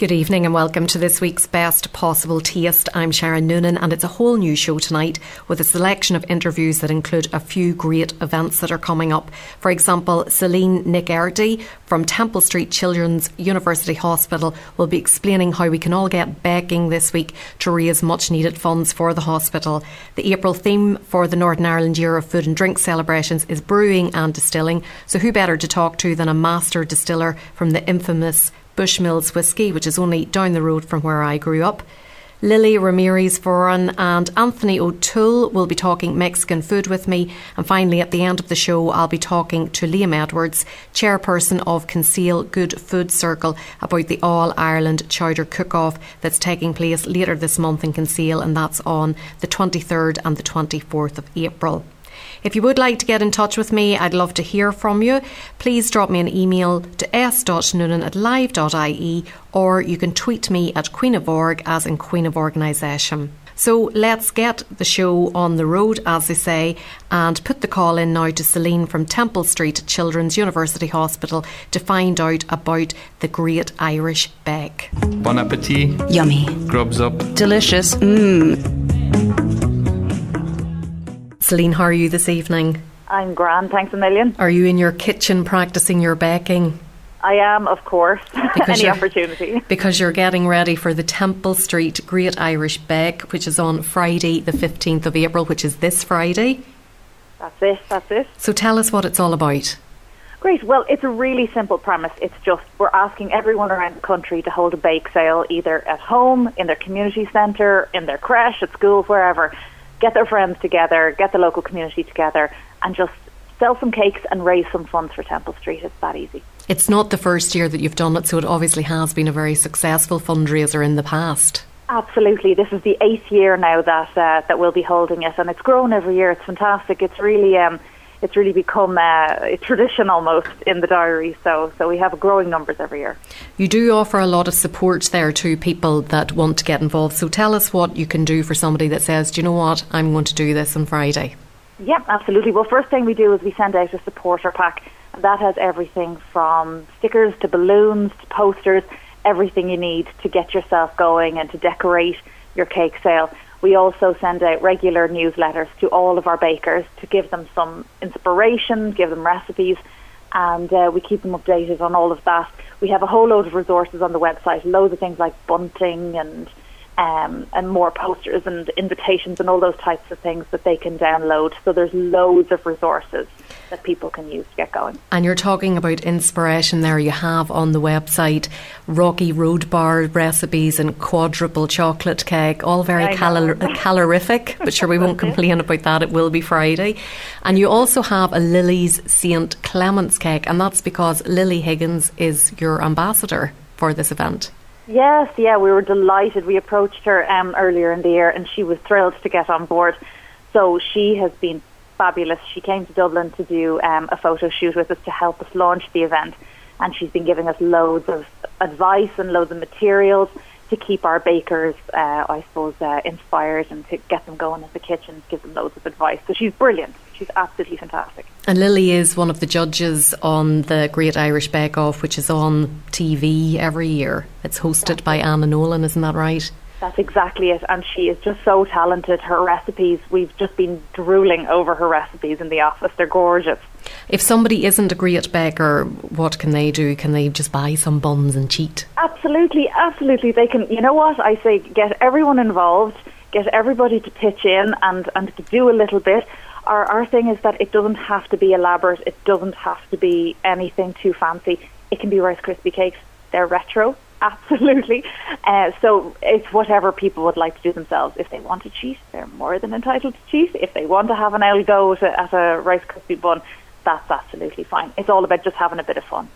Good evening and welcome to this week's Best Possible Taste. I'm Sharon Noonan and it's a whole new show tonight with a selection of interviews that include a few great events that are coming up. For example, Celine Nickerty from Temple Street Children's University Hospital will be explaining how we can all get baking this week to raise much needed funds for the hospital. The April theme for the Northern Ireland Year of Food and Drink celebrations is brewing and distilling, so who better to talk to than a master distiller from the infamous Bushmills Whisky, which is only down the road from where I grew up. Lily Ramirez Foran and Anthony O'Toole will be talking Mexican food with me. And finally, at the end of the show, I'll be talking to Liam Edwards, chairperson of Kinsale Good Food Circle, about the All Ireland Chowder Cook Off that's taking place later this month in Kinsale, and that's on the 23rd and the 24th of April. If you would like to get in touch with me, I'd love to hear from you. Please drop me an email to s.noonan at live.ie or you can tweet me at Queen of Org as in Queen of Organisation. So let's get the show on the road, as they say, and put the call in now to Celine from Temple Street Children's University Hospital to find out about the Great Irish Bake. Bon appetit. Yummy. Grubs up. Delicious. Mmm. Celine, how are you this evening? I'm grand, thanks a million. Are you in your kitchen practicing your baking? I am, of course. Because Any opportunity. Because you're getting ready for the Temple Street Great Irish Bake, which is on Friday, the 15th of April, which is this Friday. That's it, that's it. So tell us what it's all about. Great. Well, it's a really simple premise. It's just we're asking everyone around the country to hold a bake sale either at home, in their community centre, in their creche, at school, wherever. Get their friends together, get the local community together, and just sell some cakes and raise some funds for Temple Street. It's that easy. It's not the first year that you've done it, so it obviously has been a very successful fundraiser in the past. Absolutely. This is the eighth year now that uh, that we'll be holding it, and it's grown every year. It's fantastic. It's really um, it's really become uh, a tradition almost in the diary. So so we have growing numbers every year. You do offer a lot of support there to people that want to get involved. So tell us what you can do for somebody that says, do you know what, I'm going to do this on Friday. Yeah, absolutely. Well, first thing we do is we send out a supporter pack. That has everything from stickers to balloons to posters, everything you need to get yourself going and to decorate your cake sale. We also send out regular newsletters to all of our bakers to give them some inspiration, give them recipes, and uh, we keep them updated on all of that. We have a whole load of resources on the website, loads of things like bunting and um, and more posters and invitations and all those types of things that they can download. So there's loads of resources that people can use to get going. And you're talking about inspiration there. You have on the website Rocky Road Bar recipes and quadruple chocolate cake, all very calor- calorific, but sure, we won't complain about that. It will be Friday. And you also have a Lily's St. Clement's cake, and that's because Lily Higgins is your ambassador for this event. Yes, yeah, we were delighted. We approached her um, earlier in the year and she was thrilled to get on board. So she has been fabulous. She came to Dublin to do um, a photo shoot with us to help us launch the event. And she's been giving us loads of advice and loads of materials to keep our bakers, uh, I suppose, uh, inspired and to get them going in the kitchen, give them loads of advice. So she's brilliant. She's absolutely fantastic. And Lily is one of the judges on the Great Irish Bake Off, which is on TV every year. It's hosted by Anna Nolan, isn't that right? That's exactly it. And she is just so talented. Her recipes, we've just been drooling over her recipes in the office. They're gorgeous. If somebody isn't a great baker, what can they do? Can they just buy some buns and cheat? Absolutely, absolutely. They can, you know what? I say get everyone involved, get everybody to pitch in and, and do a little bit. Our, our thing is that it doesn't have to be elaborate, it doesn't have to be anything too fancy. It can be Rice Krispie cakes, they're retro. Absolutely. Uh, so it's whatever people would like to do themselves. If they want to cheat, they're more than entitled to cheat. If they want to have an old go at a, at a Rice Krispie bun, that's absolutely fine. It's all about just having a bit of fun.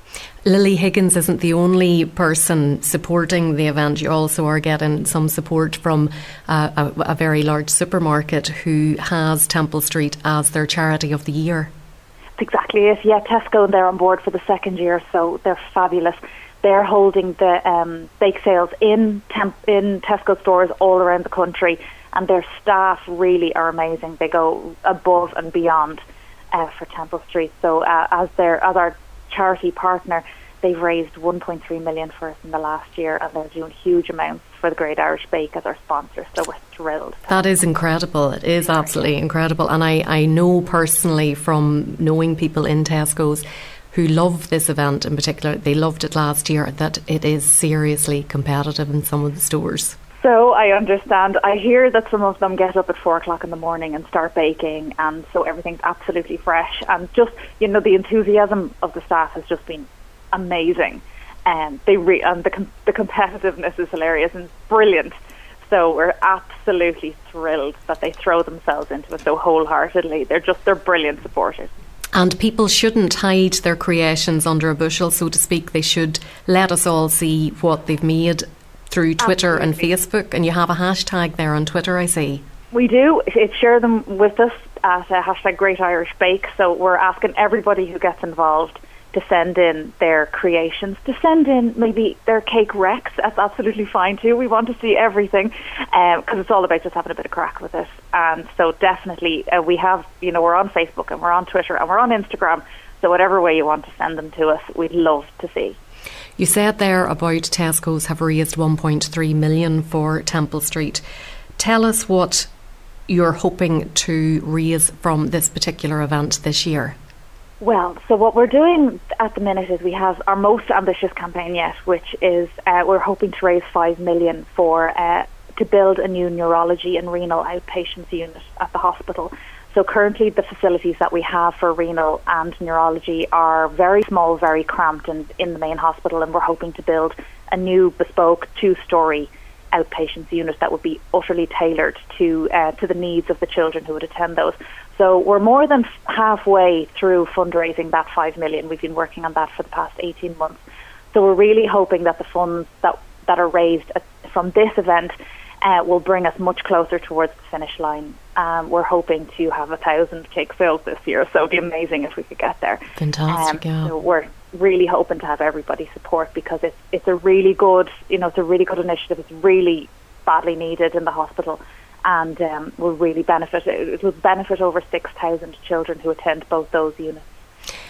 Lily Higgins isn't the only person supporting the event. You also are getting some support from uh, a, a very large supermarket who has Temple Street as their charity of the year. That's exactly it. Yeah, Tesco, and they're on board for the second year, so they're fabulous. They're holding the um, bake sales in temp- in Tesco stores all around the country, and their staff really are amazing. They go above and beyond uh, for Temple Street. So uh, as their as our charity partner, they've raised 1.3 million for us in the last year, and they're doing huge amounts for the Great Irish Bake as our sponsor. So we're thrilled. That is incredible. It is absolutely incredible, and I I know personally from knowing people in Tesco's who love this event in particular, they loved it last year, that it is seriously competitive in some of the stores. So I understand. I hear that some of them get up at four o'clock in the morning and start baking, and so everything's absolutely fresh. And just you know, the enthusiasm of the staff has just been amazing, and they re- and the com- the competitiveness is hilarious and brilliant. So we're absolutely thrilled that they throw themselves into it so wholeheartedly. They're just they're brilliant supporters. And people shouldn't hide their creations under a bushel, so to speak. They should let us all see what they've made through Twitter Absolutely. and Facebook. And you have a hashtag there on Twitter, I see. We do. It's share them with us at uh, hashtag Great Irish Bake. So we're asking everybody who gets involved to send in their creations, to send in maybe their cake wrecks. That's absolutely fine too. We want to see everything because um, it's all about just having a bit of crack with it. And so definitely uh, we have, you know, we're on Facebook and we're on Twitter and we're on Instagram. So whatever way you want to send them to us, we'd love to see. You said there about Tesco's have raised 1.3 million for Temple Street. Tell us what you're hoping to raise from this particular event this year. Well, so what we're doing at the minute is we have our most ambitious campaign yet, which is uh, we're hoping to raise five million for uh, to build a new neurology and renal outpatients unit at the hospital. So currently, the facilities that we have for renal and neurology are very small, very cramped, and in the main hospital. And we're hoping to build a new bespoke two-story outpatients unit that would be utterly tailored to uh, to the needs of the children who would attend those. So we're more than halfway through fundraising that five million. We've been working on that for the past eighteen months. So we're really hoping that the funds that that are raised at, from this event uh, will bring us much closer towards the finish line. Um, we're hoping to have a thousand cake sales this year, so it'd be amazing if we could get there. Fantastic! Um, yeah. So we're really hoping to have everybody support because it's it's a really good, you know, it's a really good initiative. It's really badly needed in the hospital and um, will really benefit. It will benefit over 6,000 children who attend both those units.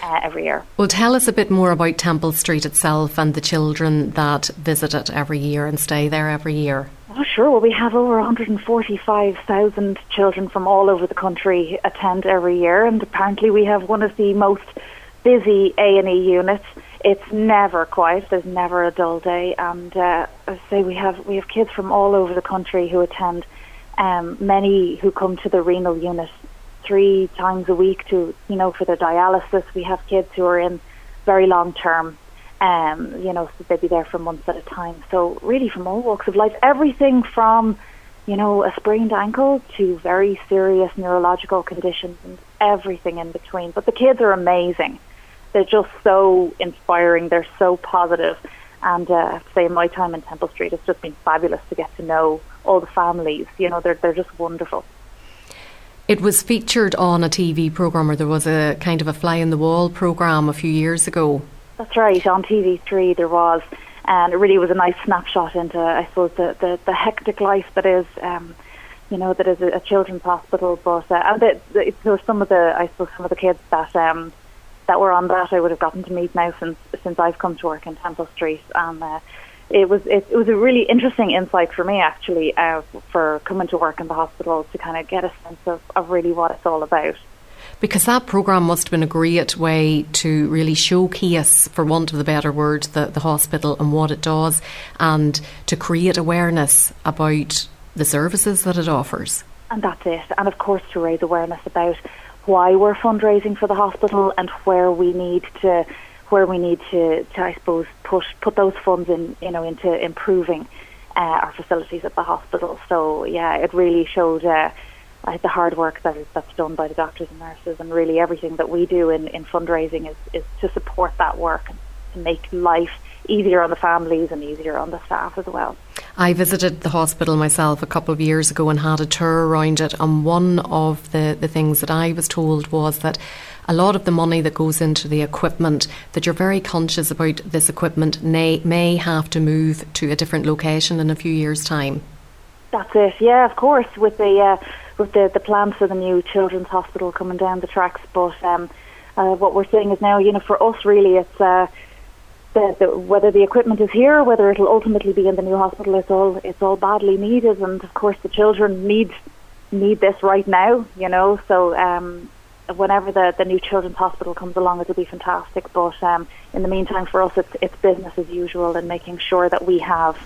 Uh, every year. Well, tell us a bit more about Temple Street itself and the children that visit it every year and stay there every year. Oh, sure. Well, we have over 145,000 children from all over the country attend every year, and apparently we have one of the most busy A and E units. It's never quiet. There's never a dull day, and uh, I say we have we have kids from all over the country who attend um, many who come to the renal unit three times a week to, you know, for their dialysis. We have kids who are in very long term, um, you know, so they'd be there for months at a time. So really from all walks of life, everything from, you know, a sprained ankle to very serious neurological conditions and everything in between. But the kids are amazing. They're just so inspiring. They're so positive. And uh, I have to say, in my time in Temple Street, it's just been fabulous to get to know all the families. You know, they're they're just wonderful. It was featured on a TV program, or there was a kind of a fly in the wall program a few years ago. That's right. On TV3, there was, and it really was a nice snapshot into, I suppose, the the, the hectic life that is. Um, you know that is a, a children's hospital, but uh, and the, the, so some of the I suppose some of the kids that um, that were on that I would have gotten to meet now since since I've come to work in Temple Street, and uh, it was it, it was a really interesting insight for me actually uh, for coming to work in the hospital to kind of get a sense of, of really what it's all about. Because that programme must have been a great way to really showcase, for want of the better word, the, the hospital and what it does, and to create awareness about the services that it offers. And that's it. And of course, to raise awareness about why we're fundraising for the hospital and where we need to where we need to, to I suppose, put put those funds in, you know, into improving uh, our facilities at the hospital. So yeah, it really showed uh, the hard work that is that's done by the doctors and nurses, and really everything that we do in, in fundraising is, is to support that work and to make life easier on the families and easier on the staff as well. I visited the hospital myself a couple of years ago and had a tour around it, and one of the, the things that I was told was that a lot of the money that goes into the equipment, that you're very conscious about this equipment may, may have to move to a different location in a few years' time. That's it. Yeah, of course, with the uh, with the the plans for the new children's hospital coming down the tracks. But um, uh, what we're seeing is now, you know, for us, really, it's. Uh, the, the, whether the equipment is here, whether it'll ultimately be in the new hospital, it's all it's all badly needed, and of course the children need need this right now, you know. So um, whenever the the new children's hospital comes along, it'll be fantastic. But um, in the meantime, for us, it's it's business as usual and making sure that we have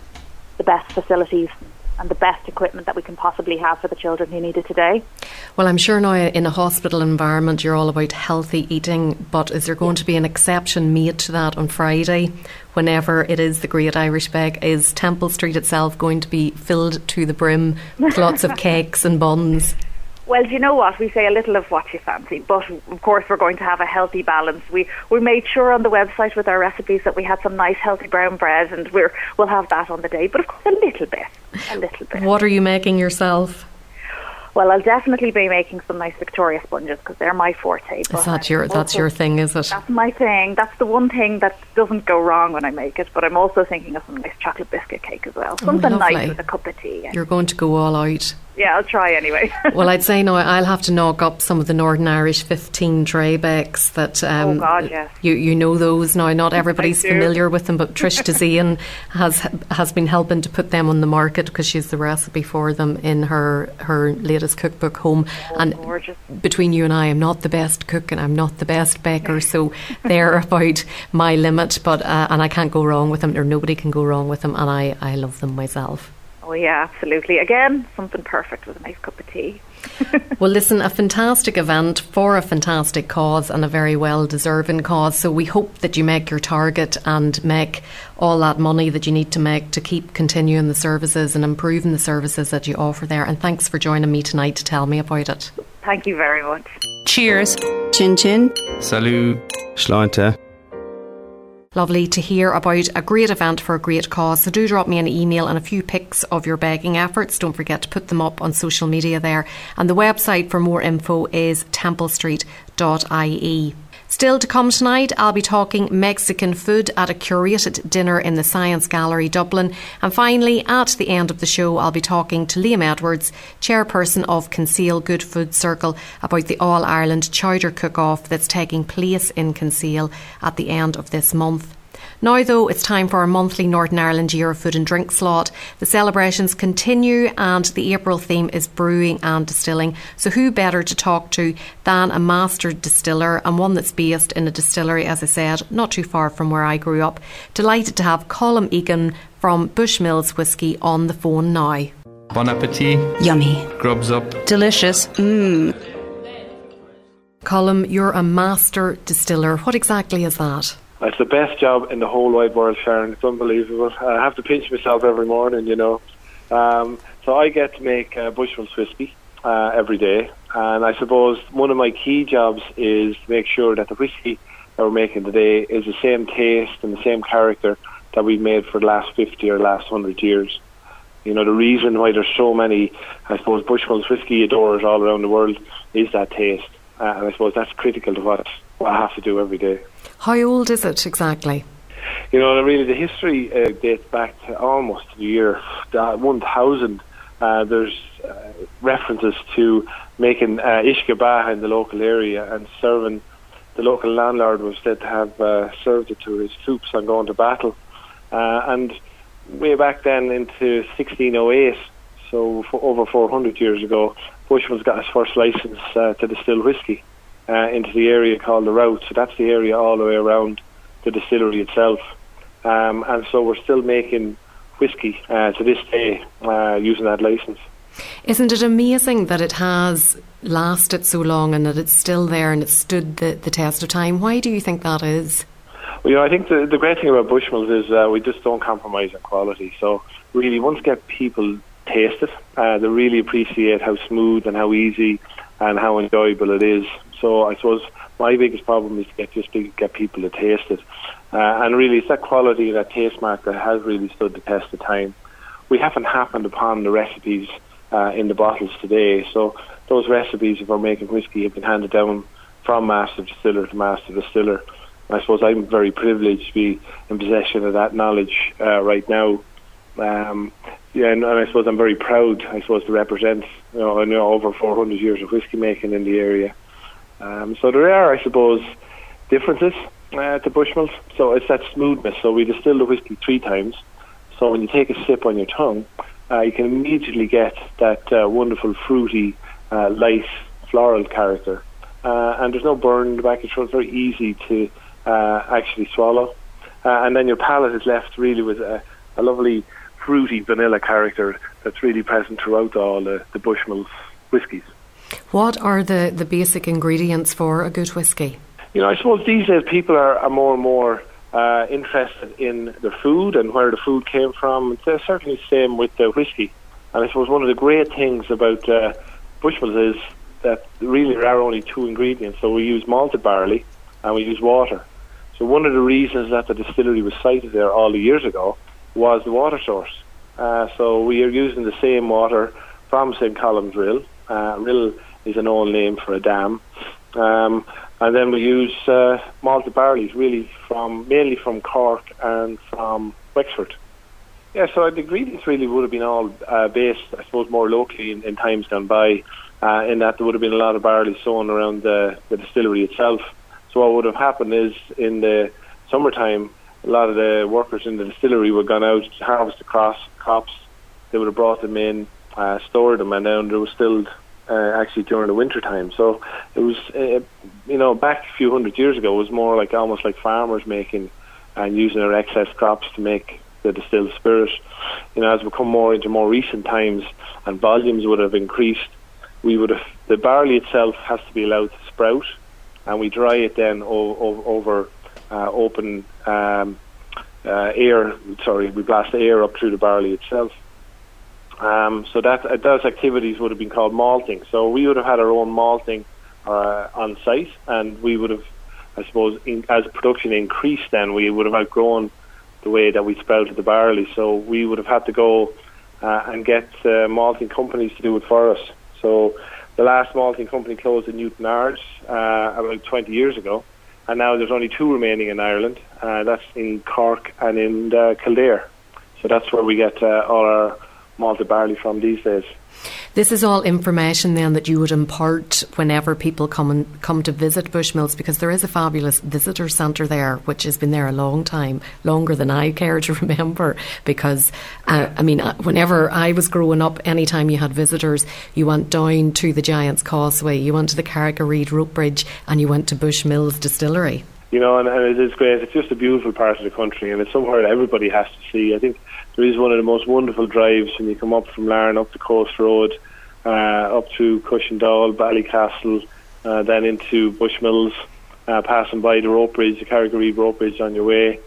the best facilities and the best equipment that we can possibly have for the children who need it today. Well, I'm sure now in a hospital environment you're all about healthy eating, but is there going to be an exception made to that on Friday whenever it is the Great Irish Bake? Is Temple Street itself going to be filled to the brim with lots of cakes and buns? Well, do you know what? We say a little of what you fancy, but of course we're going to have a healthy balance. We we made sure on the website with our recipes that we had some nice healthy brown bread, and we're we'll have that on the day. But of course, a little bit, a little bit. What are you making yourself? Well, I'll definitely be making some nice Victoria sponges because they're my forte. Is that your that's your thing? Is it? That's my thing. That's the one thing that doesn't go wrong when I make it. But I'm also thinking of some nice chocolate biscuit cake as well. Oh, Something oh, nice with a cup of tea. You're going to go all out. Yeah, I'll try anyway. well, I'd say no. I'll have to knock up some of the Northern Irish 15 tray bakes that. Um, oh God, yes. You you know those now. Not everybody's familiar with them, but Trish Deseine has has been helping to put them on the market because she's the recipe for them in her her latest cookbook home. Oh, and gorgeous. between you and I, I'm not the best cook and I'm not the best baker, so they're about my limit. But uh, and I can't go wrong with them, or nobody can go wrong with them, and I I love them myself. Oh yeah, absolutely. Again, something perfect with a nice cup of tea. well, listen, a fantastic event for a fantastic cause and a very well deserving cause. So we hope that you make your target and make all that money that you need to make to keep continuing the services and improving the services that you offer there. And thanks for joining me tonight to tell me about it. Thank you very much. Cheers. Chin chin. Salut. Schleunte. Lovely to hear about a great event for a great cause. So do drop me an email and a few pics of your begging efforts. Don't forget to put them up on social media there. And the website for more info is templestreet.ie. Still to come tonight, I'll be talking Mexican food at a curated dinner in the Science Gallery, Dublin. And finally, at the end of the show, I'll be talking to Liam Edwards, chairperson of Kinsale Good Food Circle, about the All Ireland Chowder Cook Off that's taking place in Kinsale at the end of this month. Now, though, it's time for our monthly Northern Ireland Year of Food and Drink slot. The celebrations continue, and the April theme is brewing and distilling. So, who better to talk to than a master distiller and one that's based in a distillery, as I said, not too far from where I grew up? Delighted to have Colm Egan from Bushmills Whisky on the phone now. Bon appetit. Yummy. Grubs up. Delicious. Mmm. Colm, you're a master distiller. What exactly is that? It's the best job in the whole wide world, Sharon. It's unbelievable. I have to pinch myself every morning, you know. Um, so I get to make uh, Bushmills whiskey uh, every day, and I suppose one of my key jobs is to make sure that the whiskey that we're making today is the same taste and the same character that we've made for the last 50 or last 100 years. You know, the reason why there's so many, I suppose, Bushmills whiskey adorers all around the world is that taste. Uh, and I suppose that's critical to what I have to do every day. How old is it exactly? You know, really, the history uh, dates back to almost the year 1000. Uh, there's uh, references to making uh, ishka in the local area and serving. The local landlord was said to have uh, served it to his troops on going to battle. Uh, and way back then into 1608, so over 400 years ago, Bushmills got his first license uh, to distill whiskey uh, into the area called the Route. So that's the area all the way around the distillery itself. Um, and so we're still making whiskey uh, to this day uh, using that license. Isn't it amazing that it has lasted so long and that it's still there and it's stood the, the test of time? Why do you think that is? Well, you know, I think the, the great thing about Bushmills is uh, we just don't compromise on quality. So really, once get people taste it, uh, they really appreciate how smooth and how easy and how enjoyable it is. So I suppose my biggest problem is to get just to get people to taste it. Uh, and really, it's that quality, that taste mark that has really stood the test of time. We haven't happened upon the recipes uh, in the bottles today. So those recipes, if we're making whiskey, have been handed down from master distiller to master distiller. I suppose I'm very privileged to be in possession of that knowledge uh, right now. Um, yeah, and, and, I suppose I'm very proud. I suppose to represent you know over 400 years of whiskey making in the area. Um, so there are, I suppose, differences uh, to Bushmills. So it's that smoothness. So we distill the whiskey three times. So when you take a sip on your tongue, uh, you can immediately get that uh, wonderful fruity, uh, light, floral character. Uh, and there's no burn in the back of the throat. It's very easy to uh, actually swallow. And then your palate is left really with a, a lovely fruity vanilla character that's really present throughout all the Bushmills whiskies. What are the, the basic ingredients for a good whisky? You know, I suppose these days people are, are more and more uh, interested in the food and where the food came from. It's certainly the same with the whiskey. And I suppose one of the great things about uh, Bushmills is that really there are only two ingredients. So we use malted barley and we use water. So one of the reasons that the distillery was sited there all the years ago was the water source. Uh, so we are using the same water from St. Columb's Rill. Uh, Rill is an old name for a dam. Um, and then we use uh, malted barley, really from mainly from Cork and from Wexford. Yeah, so the ingredients really would have been all uh, based, I suppose, more locally in, in times gone by. Uh, in that there would have been a lot of barley sown around the, the distillery itself. So what would have happened is in the summertime, a lot of the workers in the distillery would gone out to harvest the crops. crops. They would have brought them in, uh, stored them, and then they were still uh, actually during the winter time. So it was, uh, you know, back a few hundred years ago, it was more like almost like farmers making and using their excess crops to make the distilled spirit. You know, as we come more into more recent times and volumes would have increased, we would have the barley itself has to be allowed to sprout, and we dry it then o- o- over uh, open um, uh, air. Sorry, we blast air up through the barley itself um, so that uh, those activities would have been called malting. So we would have had our own malting uh, on site, and we would have, I suppose, in, as production increased, then we would have outgrown the way that we sprouted the barley. So we would have had to go uh, and get uh, malting companies to do it for us. So the last malting company closed in Newtownards uh, about 20 years ago, and now there's only two remaining in Ireland. Uh, that's in Cork and in uh, Kildare. So that's where we get all our malted barley from these days. This is all information then that you would impart whenever people come and come to visit Bushmills because there is a fabulous visitor centre there which has been there a long time, longer than I care to remember. Because uh, I mean, uh, whenever I was growing up, any time you had visitors, you went down to the Giants Causeway, you went to the Carrick-a-Rede rope bridge, and you went to Bushmills Distillery. You know, and, and it is great. It's just a beautiful part of the country, and it's somewhere that everybody has to see. I think there is one of the most wonderful drives when you come up from Larne up the Coast Road, uh, up to Cushendall, Ballycastle, uh, then into Bushmills, uh, passing by the rope bridge, the Carrick-a-Rede rope bridge on your way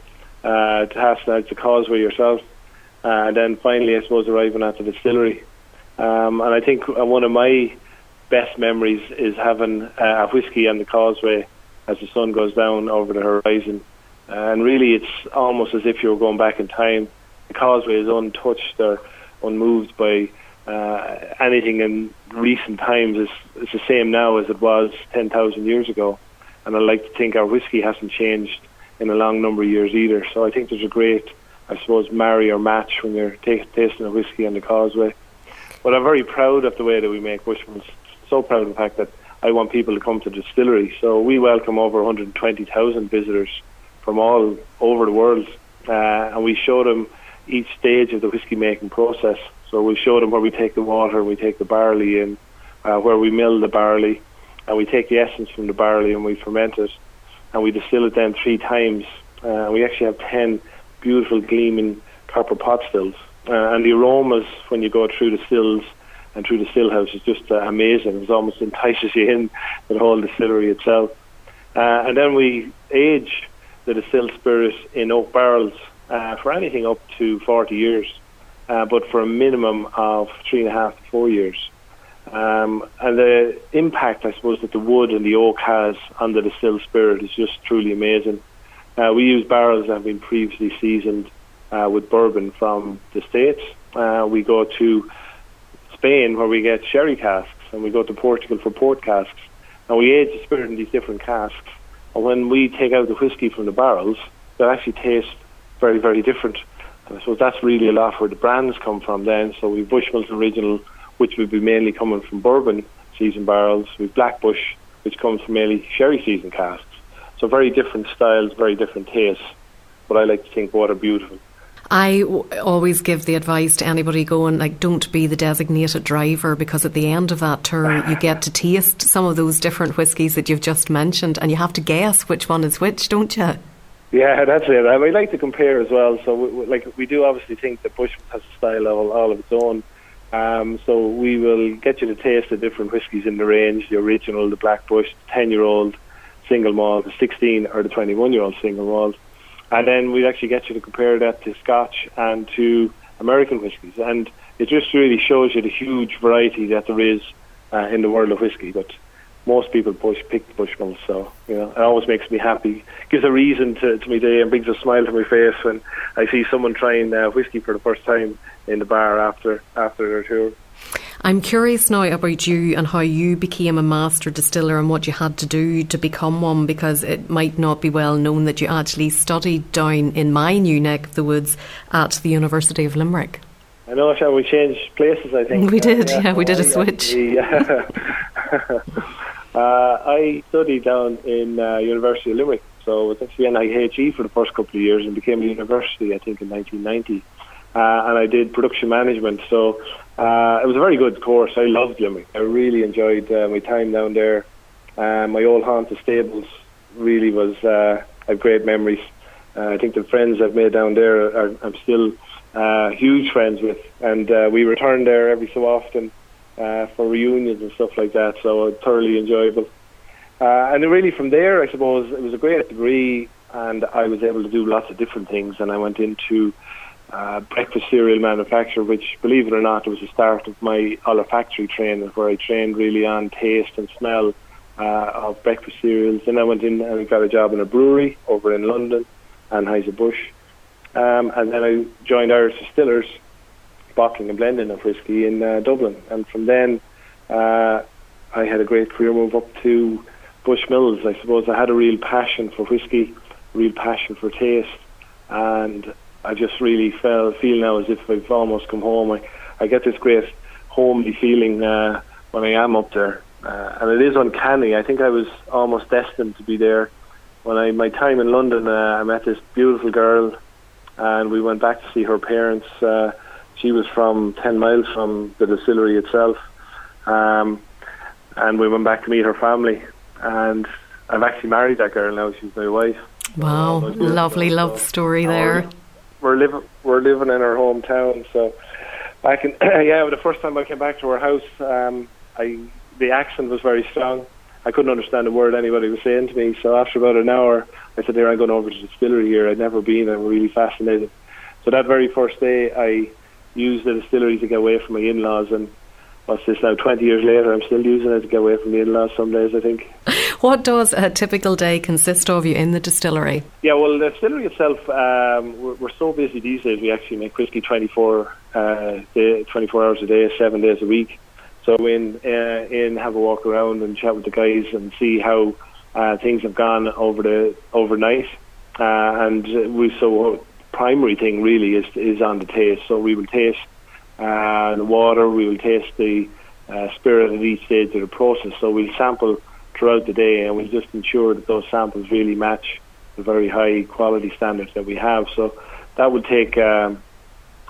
uh, to out the causeway yourself, uh, and then finally, I suppose, arriving at the distillery. Um, and I think uh, one of my best memories is having uh, a whiskey on the causeway as the sun goes down over the horizon. And really, it's almost as if you're going back in time the causeway is untouched or unmoved by uh, anything in recent times. It's, it's the same now as it was 10,000 years ago. And I like to think our whiskey hasn't changed in a long number of years either. So I think there's a great, I suppose, marry or match when you're t- tasting a whiskey on the causeway. But I'm very proud of the way that we make Bushmills. So proud of the fact that I want people to come to the distillery. So we welcome over 120,000 visitors from all over the world, uh, and we show them each stage of the whiskey making process. So we show them where we take the water, and we take the barley in, uh, where we mill the barley, and we take the essence from the barley and we ferment it, and we distill it then three times. Uh, we actually have ten beautiful gleaming copper pot stills, uh, and the aromas when you go through the stills and through the still house is just uh, amazing. It almost entices you in the whole distillery itself. Uh, and then we age the distilled spirit in oak barrels uh, for anything up to 40 years, uh, but for a minimum of three and a half to four years. Um, and the impact, I suppose, that the wood and the oak has on the distilled spirit is just truly amazing. Uh, we use barrels that have been previously seasoned uh, with bourbon from the States. We go to Spain where we get sherry casks, and we go to Portugal for port casks. And we age the spirit in these different casks. And when we take out the whiskey from the barrels, they actually taste very, very different. And I suppose that's really a lot where the brands come from then. So we've Bushmills Original, which would be mainly coming from bourbon season barrels. We've Blackbush, which comes from mainly sherry season casks. So very different styles, very different tastes. But I like to think both are beautiful. I w- always give the advice to anybody going, like, don't be the designated driver because at the end of that tour, you get to taste some of those different whiskies that you've just mentioned and you have to guess which one is which, don't you? Yeah, that's it. I like to compare as well. So, we, we, like, we do obviously think that Bushmills has a style all, all of its own. Um, so we will get you to taste the different whiskies in the range: the original, the Black Bush, the ten-year-old single malt, the sixteen or the twenty-one-year-old single malt, and then we actually get you to compare that to Scotch and to American whiskies, and it just really shows you the huge variety that there is uh, in the world of whiskey. But most people push pick the Bushmills, so you know it always makes me happy. Gives a reason to, to my day and brings a smile to my face when I see someone trying uh, whiskey for the first time in the bar after after their tour. I'm curious now about you and how you became a master distiller and what you had to do to become one because it might not be well known that you actually studied down in my new neck of the woods at the University of Limerick. I know, shall we change places? I think we did. Uh, yeah, yeah, we did a switch. uh, I studied down in uh, University of Limerick, so it was actually NIHE for the first couple of years and became a university, I think, in 1990. Uh, and I did production management. So uh, it was a very good course. I loved Limerick. I really enjoyed uh, my time down there. Uh, my old haunt, the stables, really was. Uh, have great memories. Uh, I think the friends I've made down there are, I'm still uh, huge friends with, and uh, we return there every so often uh, for reunions and stuff like that. So uh, thoroughly enjoyable. Uh, and really from there, I suppose it was a great degree, and I was able to do lots of different things. And I went into uh, breakfast cereal manufacturer, which, believe it or not, was the start of my olfactory training, where I trained really on taste and smell uh, of breakfast cereals. Then I went in and got a job in a brewery over in London, Anheuser Busch, um, and then I joined Irish Distillers, bottling and blending of whiskey in uh, Dublin. And from then, uh, I had a great career move up to Bushmills. I suppose I had a real passion for whiskey, real passion for taste, and I just really feel feel now as if I've almost come home. I, I get this great homely feeling uh, when I am up there, uh, and it is uncanny. I think I was almost destined to be there. When I my time in London, uh, I met this beautiful girl, and we went back to see her parents. Uh, she was from ten miles from the distillery itself, um, and we went back to meet her family. And I've actually married that girl now. She's my wife. Wow, lovely love story there we're living we're living in our hometown. So back in yeah, the first time I came back to our house, um, I the accent was very strong. I couldn't understand a word anybody was saying to me. So after about an hour, I said, "Here, I'm going over to the distillery here. I'd never been. I'm really fascinated." So that very first day, I used the distillery to get away from my in-laws and what's this now? Twenty years later, I'm still using it to get away from the in-laws some days. I think. What does a typical day consist of you in the distillery? Yeah, well, the distillery itself, um, we're, we're, so busy these days. We actually make whiskey 24, uh, day, 24 hours a day, seven days a week. So in uh, in have a walk around and chat with the guys and see how uh, things have gone over the overnight. Uh, and we so primary thing really is is on the taste. So we will taste uh, the water, we will taste the uh, spirit at each stage of the process. So we'll sample throughout the day, and we'll just ensure that those samples really match the very high quality standards that we have. So that would take um,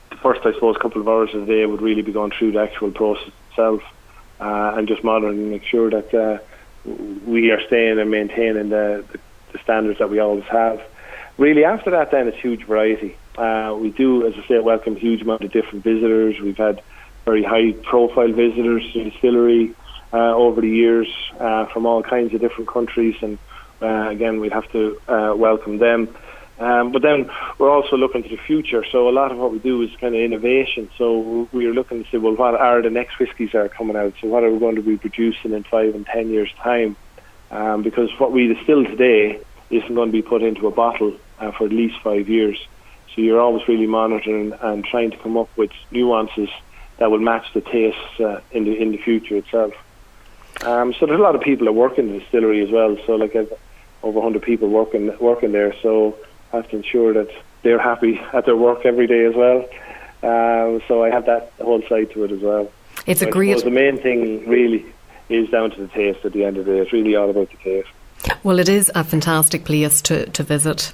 the first, I suppose, couple of hours of the day would really be going through the actual process itself uh, and just monitoring and make sure that uh, we are staying and maintaining the, the, the standards that we always have. Really, after that, then it's huge variety. Uh, we do, as I say, welcome a huge amount of different visitors. We've had very high profile visitors to the distillery uh, over the years uh, from all kinds of different countries, and uh, again, we'd have to uh, welcome them. Um, but then we're also looking to the future. So a lot of what we do is kind of innovation. So we are looking to say, well, what are the next whiskies that are coming out? So what are we going to be producing in five and ten years' time? Um, because what we distill today isn't going to be put into a bottle uh, for at least five years. So you're always really monitoring and trying to come up with nuances that will match the tastes uh, in the in the future itself. Um, so there's a lot of people that work in the distillery as well. So like I've over 100 people working working there. So I have to ensure that they're happy at their work every day as well. Um, so I have that whole side to it as well. It's a great. The main thing really is down to the taste. At the end of the day, it's really all about the taste. Well, it is a fantastic place to, to visit.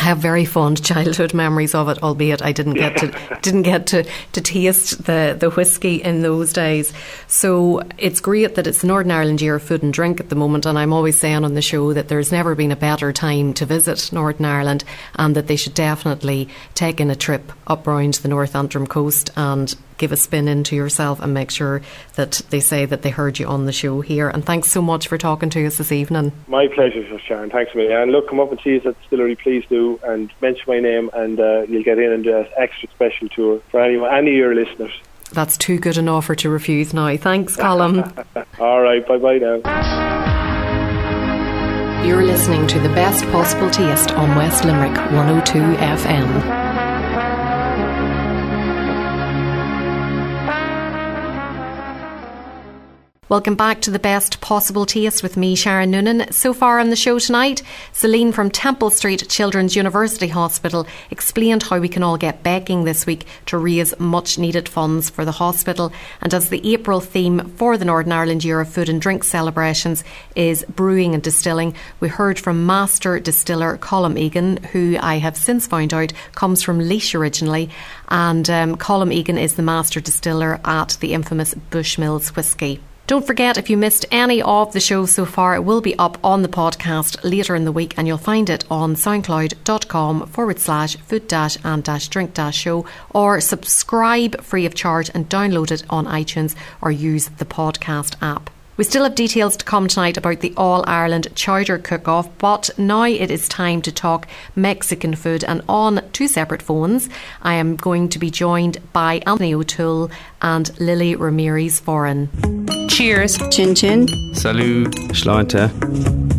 I have very fond childhood memories of it, albeit I didn't get to didn't get to, to taste the, the whiskey in those days. So it's great that it's the Northern Ireland Year of Food and Drink at the moment, and I'm always saying on the show that there's never been a better time to visit Northern Ireland, and that they should definitely take in a trip up round the North Antrim coast and give a spin into yourself and make sure that they say that they heard you on the show here. And thanks so much for talking to us this evening. My pleasure, Sharon. Thanks a million. And look, come up and see us at the distillery, please do, and mention my name, and uh, you'll get in and do an extra special tour for any, any of your listeners. That's too good an offer to refuse now. Thanks, Colin. All right, bye bye now. You're listening to the best possible taste on West Limerick 102 FM. Welcome back to the best possible taste with me, Sharon Noonan. So far on the show tonight, Celine from Temple Street Children's University Hospital explained how we can all get baking this week to raise much needed funds for the hospital. And as the April theme for the Northern Ireland Year of Food and Drink celebrations is brewing and distilling, we heard from master distiller Colm Egan, who I have since found out comes from Laois originally. And um, Colm Egan is the master distiller at the infamous Bushmills Whisky. Don't forget, if you missed any of the shows so far, it will be up on the podcast later in the week and you'll find it on soundcloud.com forward slash food dash and dash drink dash show or subscribe free of charge and download it on iTunes or use the podcast app. We still have details to come tonight about the All Ireland Chowder Cook Off, but now it is time to talk Mexican food. And on two separate phones, I am going to be joined by Anthony O'Toole and Lily Ramirez Foran. Cheers. Chin chin. Salut. Schleunter.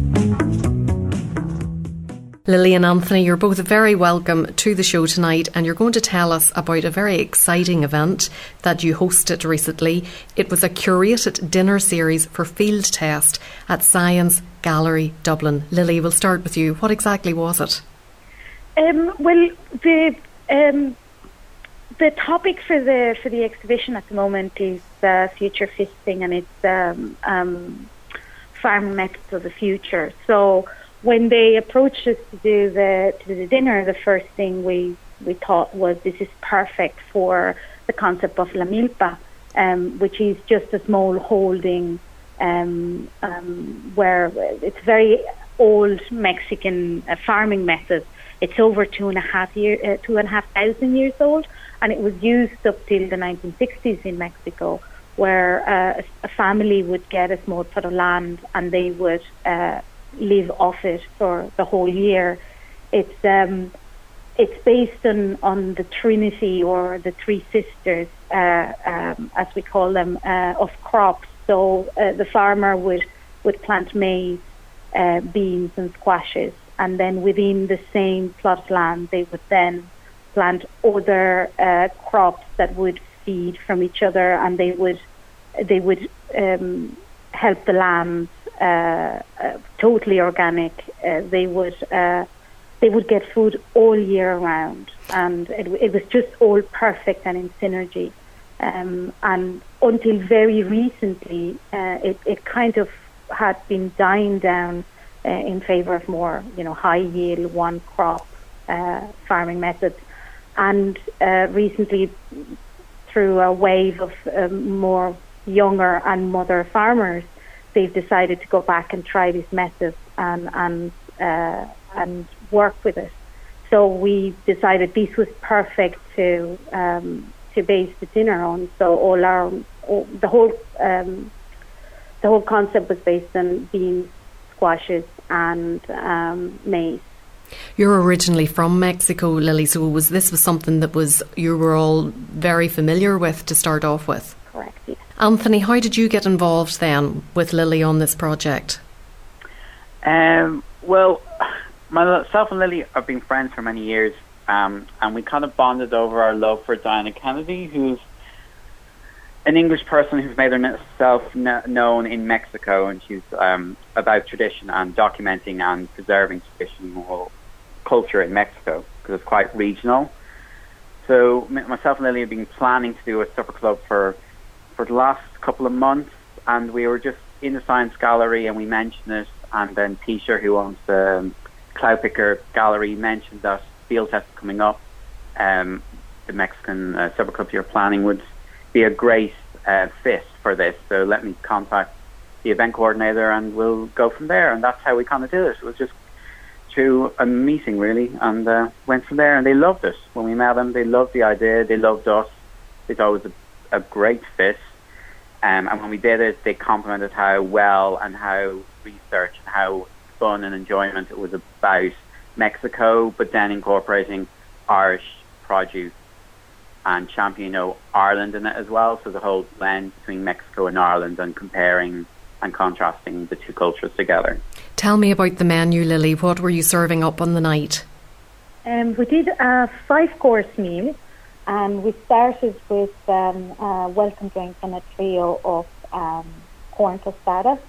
Lily and Anthony, you're both very welcome to the show tonight, and you're going to tell us about a very exciting event that you hosted recently. It was a curated dinner series for field test at Science Gallery Dublin. Lily, we'll start with you. What exactly was it? Um, well, the um, the topic for the for the exhibition at the moment is uh, future feasting, and it's um, um, farming methods of the future. So when they approached us to do the to the dinner, the first thing we we thought was this is perfect for the concept of la milpa, um, which is just a small holding um, um, where it's very old Mexican uh, farming method. It's over two and a half year, uh, two and a half thousand years old, and it was used up till the 1960s in Mexico, where uh, a family would get a small plot of land and they would uh, live off it for the whole year. It's um, it's based on, on the Trinity or the Three Sisters, uh, um, as we call them, uh, of crops. So uh, the farmer would would plant maize, uh, beans, and squashes, and then within the same plot of land, they would then plant other uh, crops that would feed from each other, and they would they would um, help the land totally organic. Uh, they would they would get food all year round, and it, it was just all perfect and in synergy. Um, and until very recently, it, it kind of had been dying down uh, in favour of more, you know, high yield one crop uh, farming methods. And uh, recently, through a wave of um, more younger and mother farmers, they've decided to go back and try this method and and uh, and work with it. So we decided this was perfect to um, to base the dinner on. So all our all, the whole um, the whole concept was based on beans, squashes, and um, maize. You're originally from Mexico, Lily. So was this was something that was you were all very familiar with to start off with? Correct. Yes. Anthony, how did you get involved then with Lily on this project? Um, well, myself and Lily have been friends for many years, um, and we kind of bonded over our love for Diana Kennedy, who's an English person who's made herself known in Mexico, and she's um, about tradition and documenting and preserving traditional culture in Mexico. because it's quite regional. So myself and Lily have been planning to do a supper club for for the last couple of months, and we were just in the science gallery and we mentioned it, and then Tisha, who owns the um, Cloudpicker Gallery, mentioned that field test coming up. Um, the Mexican uh, club you're planning would be a great uh, fit for this. So let me contact the event coordinator and we'll go from there. And that's how we kind of did it. It was just through a meeting really, and uh, went from there. And they loved us when we met them. They loved the idea. They loved us. They thought it was a, a great fit. Um, and when we did it, they complimented how well and how research and how fun and enjoyment it was about Mexico, but then incorporating Irish produce and championing Ireland in it as well. So the whole blend between Mexico and Ireland and comparing and contrasting the two cultures together. Tell me about the menu, Lily. What were you serving up on the night? Um, we did a five course meal, and we started with um, a welcome drink and a trio of um, corn tostada.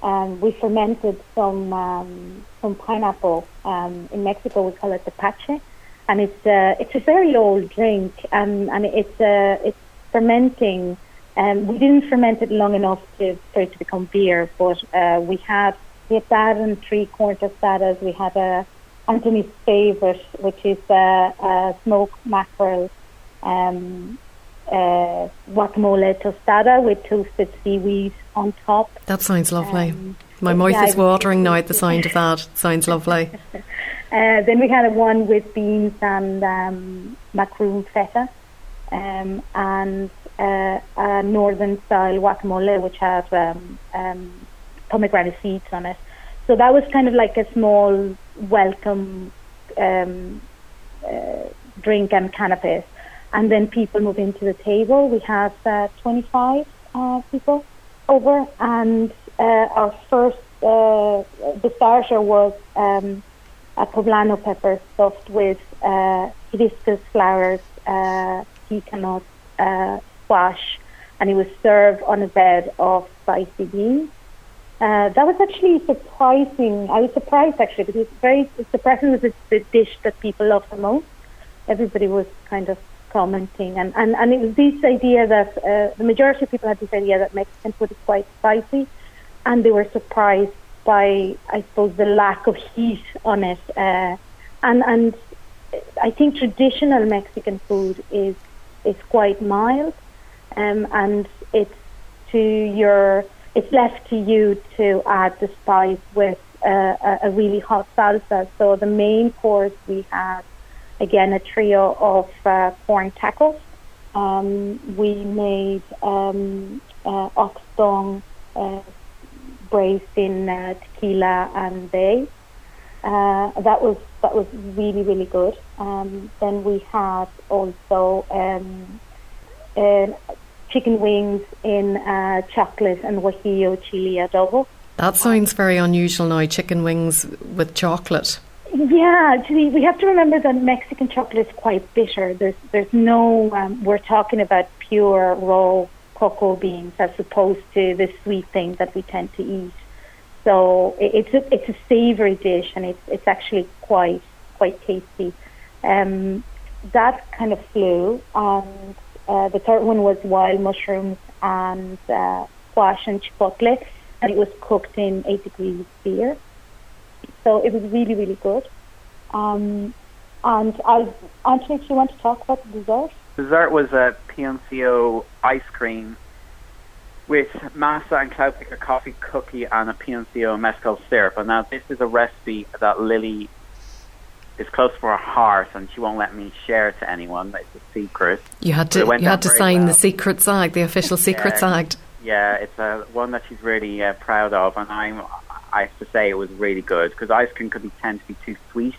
Um, we fermented some um, some pineapple. Um, in Mexico, we call it tepache, and it's a it's a very old drink, and and it's a it's fermenting. Um, we didn't ferment it long enough to, for it to become beer, but uh, we had we had that and three corn tostadas. We had a Anthony's favorite, which is a, a smoked mackerel um, uh, guacamole tostada with toasted seaweed on top. That sounds lovely. Um, My mouth yeah, is watering now at the sound of that. sounds lovely. uh, then we had a one with beans and um, Macroom feta, um, and uh, a northern style guacamole which had um, um, pomegranate seeds on it. So that was kind of like a small welcome um, uh, drink and canapes. And then people move into the table. We have uh, 25 uh, people over, and uh, our first, uh, the starter was um, a poblano pepper stuffed with uh, hibiscus flowers, uh, pecan uh, squash, and it was served on a bed of spicy beans. Uh, that was actually surprising. I was surprised actually because it's very surprising was the dish that people love the most. Everybody was kind of commenting, and, and, and it was this idea that uh, the majority of people had this idea that Mexican food is quite spicy, and they were surprised by, I suppose, the lack of heat on it. Uh, and and I think traditional Mexican food is is quite mild, um, and it's to your it's left to you to add the spice with uh, a, a really hot salsa. So the main course we had again a trio of uh, corn tacos. Um, we made um, uh, ox tongue uh, braised in uh, tequila and bay. Uh, that was that was really really good. Um, then we had also um, uh, chicken wings in uh, chocolate and guajillo chili adobo. That sounds very unusual now. Chicken wings with chocolate. Yeah, actually, we have to remember that Mexican chocolate is quite bitter. There's there's no. Um, we're talking about pure raw cocoa beans as opposed to the sweet things that we tend to eat. So it's a it's a savoury dish, and it's it's actually quite quite tasty. Um, that kind of flew, and uh, the third one was wild mushrooms and uh, squash and chipotle, and it was cooked in eight degrees beer. So it was really, really good. Um, and I, Anthony, do you want to talk about the dessert? Dessert was a Piloncillo ice cream with masa and cloudpicker coffee cookie and a Piloncillo mezcal syrup. And now this is a recipe that Lily is close for her heart, and she won't let me share it to anyone. It's a secret. You had to you had to sign well. the Secrets Act, the official Secrets yeah, Act. Yeah, it's a one that she's really uh, proud of, and I'm I have to say it was really good because ice cream be, tend to be too sweet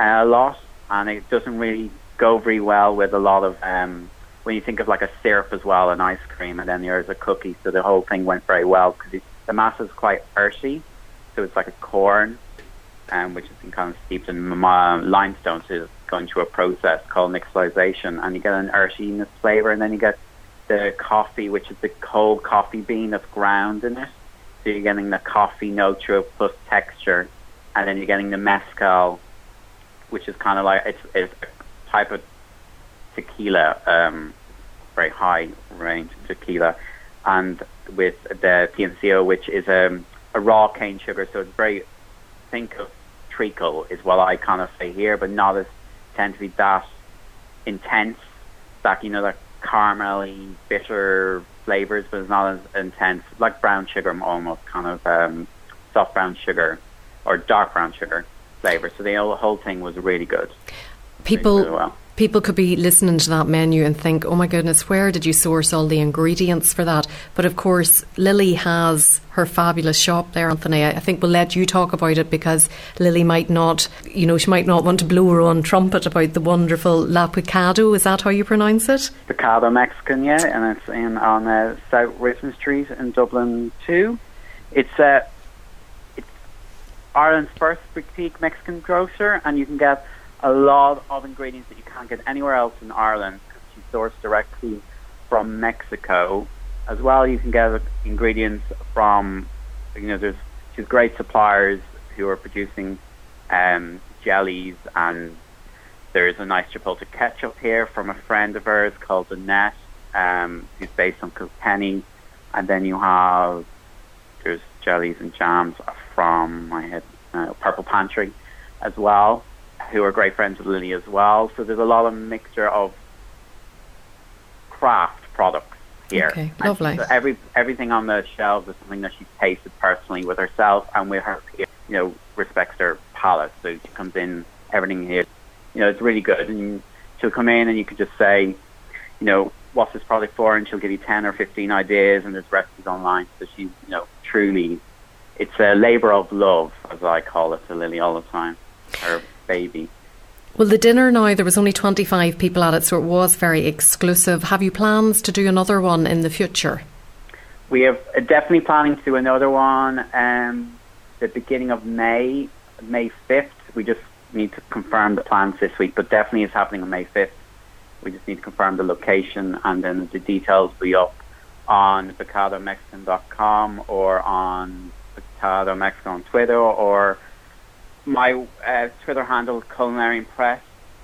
uh, a lot, and it doesn't really go very well with a lot of um, when you think of like a syrup as well, an ice cream, and then there's a cookie. So the whole thing went very well because the mass is quite earthy, so it's like a corn, um, which has been kind of steeped in limestone, so it's going through a process called nixtamalization, and you get an earthiness flavor, and then you get the coffee, which is the cold coffee bean that's ground in it. So you're getting the coffee note plus texture, and then you're getting the mezcal which is kind of like it's, it's a type of tequila, um, very high range tequila, and with the Piloncillo, which is um, a raw cane sugar, so it's very think of treacle is what I kind of say here, but not as tend to be that intense, that you know that caramelly, bitter flavors, but it's not as intense, like brown sugar almost, kind of um, soft brown sugar or dark brown sugar flavor. So the whole thing was really good. People. Really well people could be listening to that menu and think, oh my goodness, where did you source all the ingredients for that? But of course, Lily has her fabulous shop there, Anthony. I think we'll let you talk about it because Lily might not, you know, she might not want to blow her own trumpet about the wonderful La Picado. Is that how you pronounce it? Picado Mexican, yeah, and it's in on uh, South Richmond Street in Dublin too. It's uh, it's Ireland's first boutique Mexican grocer, and you can get a lot of ingredients that you can't get anywhere else in Ireland she sourced directly from Mexico. As well, you can get ingredients from, you know, there's she's great suppliers who are producing um, jellies and there's a nice chipotle ketchup here from a friend of hers called Annette, um, who's based on Kilkenny. And then you have there's jellies and jams from my head uh, Purple Pantry as well who are great friends with Lily as well. So there's a lot of mixture of craft products here. Okay, lovely. So every everything on the shelves is something that she's tasted personally with herself and with her. You know, respects her palate. So she comes in, everything here. You know, it's really good, and she'll come in and you can just say, you know, what's this product for, and she'll give you ten or fifteen ideas, and there's recipes online. So she's, you know, truly, it's a labour of love, as I call it to Lily all the time. Her baby. Well, the dinner now, there was only 25 people at it, so it was very exclusive. Have you plans to do another one in the future? We have uh, definitely planning to do another one um, the beginning of May, May 5th. We just need to confirm the plans this week, but definitely it's happening on May 5th. We just need to confirm the location and then the details will be up on picadomexican.com or on Picado Mexico on Twitter or my uh, Twitter handle, Culinary Press,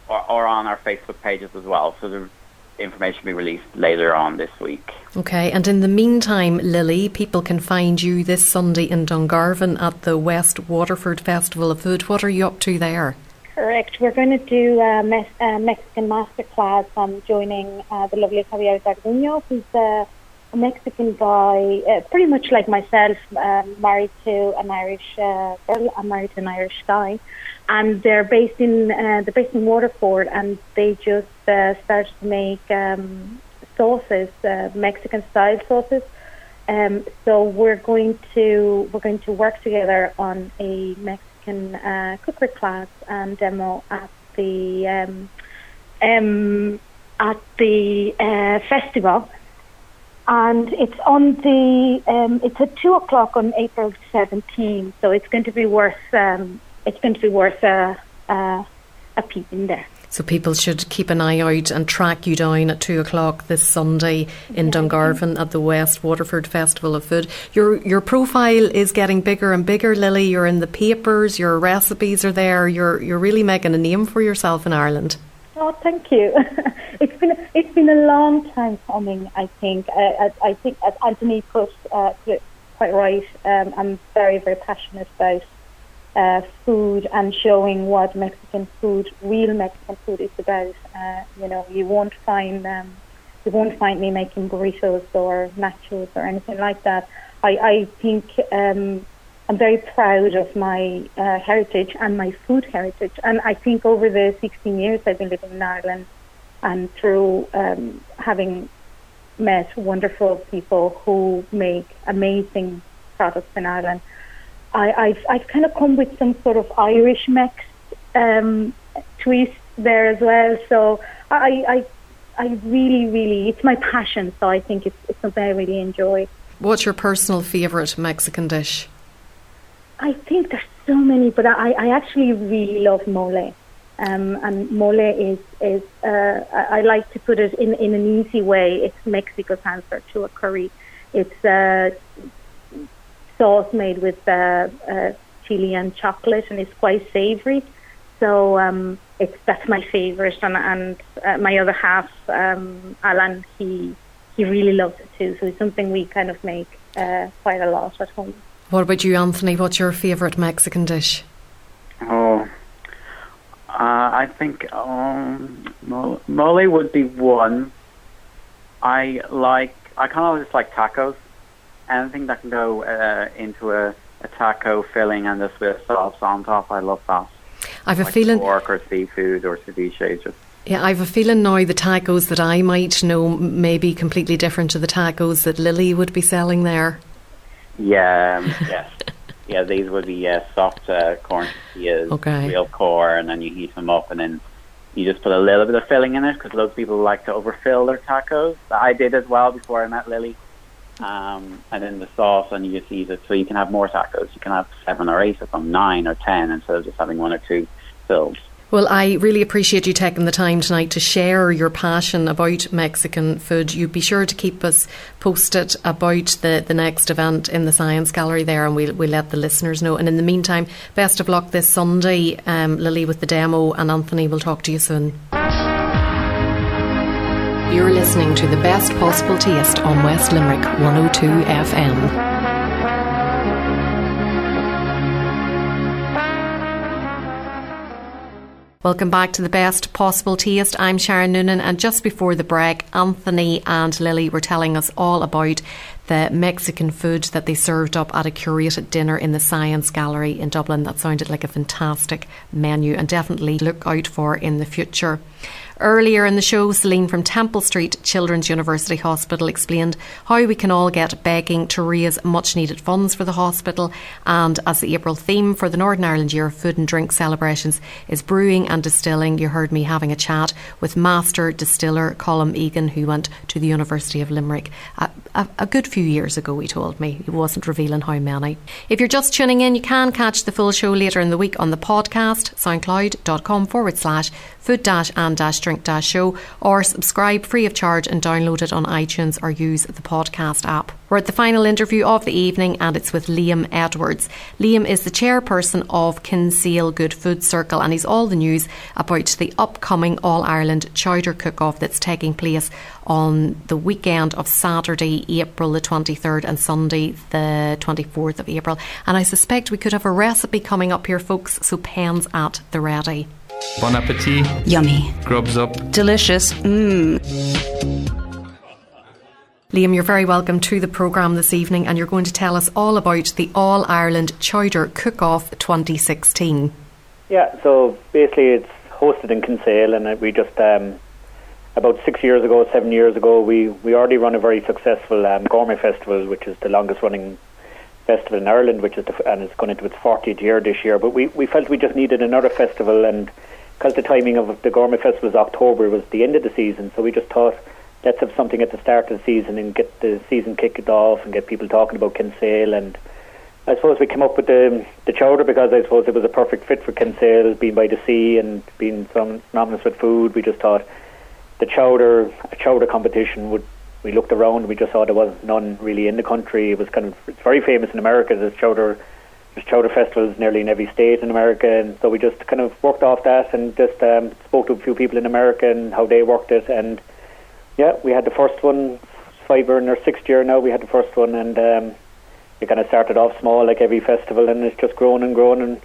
or, or on our Facebook pages as well. So the information will be released later on this week. Okay, and in the meantime, Lily, people can find you this Sunday in Dungarvan at the West Waterford Festival of Food. What are you up to there? Correct. We're going to do a, mes- a Mexican masterclass. I'm joining uh, the lovely Javier Garduño, who's a a Mexican guy, uh, pretty much like myself, uh, married to an Irish uh, girl. I'm married to an Irish guy, and they're based in uh, they're based in Waterford, and they just uh, started to make um, sauces, uh, Mexican style sauces. Um, so we're going to we're going to work together on a Mexican uh, cookery class and demo at the um, um, at the uh, festival and it's on the um, it's at two o'clock on April 17. So it's going to be worth um, it's going to be worth a a, a peep in there. So people should keep an eye out and track you down at two o'clock this Sunday in Dungarvan at the West Waterford Festival of Food. Your your profile is getting bigger and bigger, Lily. You're in the papers. Your recipes are there. You're you're really making a name for yourself in Ireland. Oh, thank you. it's been it's been a long time coming. I think. I, I, I think as Anthony put, uh, put it quite right. Um, I'm very very passionate about uh, food and showing what Mexican food, real Mexican food, is about. Uh, you know, you won't find um, you won't find me making burritos or nachos or anything like that. I I think. Um, I'm very proud of my uh, heritage and my food heritage. And I think over the 16 years I've been living in Ireland and through um, having met wonderful people who make amazing products in Ireland, I, have I've kind of come with some sort of Irish mix um, twist there as well. So I, I, I really, really, it's my passion. So I think it's, it's something I really enjoy. What's your personal favourite Mexican dish? I think there's so many, but I, I actually really love mole. Um, and mole is is uh, I, I like to put it in in an easy way. It's Mexico's answer to a curry. It's uh, sauce made with uh, uh, chili and chocolate, and it's quite savory. so um, it's that's my favourite, and and uh, my other half, um, Alan, he he really loves it too. So it's something we kind of make uh, quite a lot at home. What about you, Anthony? What's your favourite Mexican dish? Oh, uh, I think um, mole would be one. I like. I kind of just like tacos. Anything that can go uh, into a, a taco filling and just with sauce on top. I love that. I've like a feeling pork or seafood or ceviche. Just yeah, I've a feeling now the tacos that I might know may be completely different to the tacos that Lily would be selling there. Yeah, um, yes. Yeah, these would be uh, soft uh, corn tortillas, okay. real core, and then you heat them up, and then you just put a little bit of filling in it because loads of people like to overfill their tacos. I did as well before I met Lily. Um, and then the sauce, and you just eat it. So you can have more tacos. You can have seven or eight of them, nine or ten, instead of just having one or two filled. Well, I really appreciate you taking the time tonight to share your passion about Mexican food. You be sure to keep us posted about the, the next event in the Science Gallery there, and we'll, we'll let the listeners know. And in the meantime, best of luck this Sunday, um, Lily, with the demo, and Anthony will talk to you soon. You're listening to the best possible taste on West Limerick 102 FM. Welcome back to the best possible taste. I'm Sharon Noonan, and just before the break, Anthony and Lily were telling us all about the Mexican food that they served up at a curated dinner in the Science Gallery in Dublin. That sounded like a fantastic menu, and definitely look out for in the future. Earlier in the show, Celine from Temple Street Children's University Hospital explained how we can all get begging to raise much needed funds for the hospital. And as the April theme for the Northern Ireland Year of Food and Drink celebrations is brewing and distilling, you heard me having a chat with master distiller Colm Egan, who went to the University of Limerick a, a, a good few years ago, he told me. He wasn't revealing how many. If you're just tuning in, you can catch the full show later in the week on the podcast, soundcloud.com forward slash food dash and dash drink dash show, or subscribe free of charge and download it on iTunes or use the podcast app. We're at the final interview of the evening and it's with Liam Edwards. Liam is the chairperson of Kinsale Good Food Circle and he's all the news about the upcoming All Ireland Chowder Cook Off that's taking place on the weekend of Saturday, April the 23rd and Sunday, the 24th of April. And I suspect we could have a recipe coming up here, folks, so pens at the ready. Bon appetit. Yummy. Grubs up. Delicious. Mmm. Liam, you're very welcome to the programme this evening, and you're going to tell us all about the All Ireland Chowder Cook Off 2016. Yeah, so basically it's hosted in Kinsale, and we just, um, about six years ago, seven years ago, we, we already run a very successful um, gourmet festival, which is the longest running festival in Ireland, which is the, and it's going into its 40th year this year. But we, we felt we just needed another festival, and because the timing of the gourmet festival is October, was the end of the season, so we just thought let's have something at the start of the season and get the season kicked off and get people talking about Kinsale. And I suppose we came up with the the chowder because I suppose it was a perfect fit for Kinsale, being by the sea and being synonymous with food. We just thought the chowder a chowder competition would we looked around, we just saw there was none really in the country. It was kind of it's very famous in America. There's chowder there's chowder festivals nearly in every state in America, and so we just kind of worked off that and just um, spoke to a few people in America and how they worked it. And yeah, we had the first one. Five or in our sixth year now. We had the first one, and um, we kind of started off small, like every festival, and it's just grown and grown, and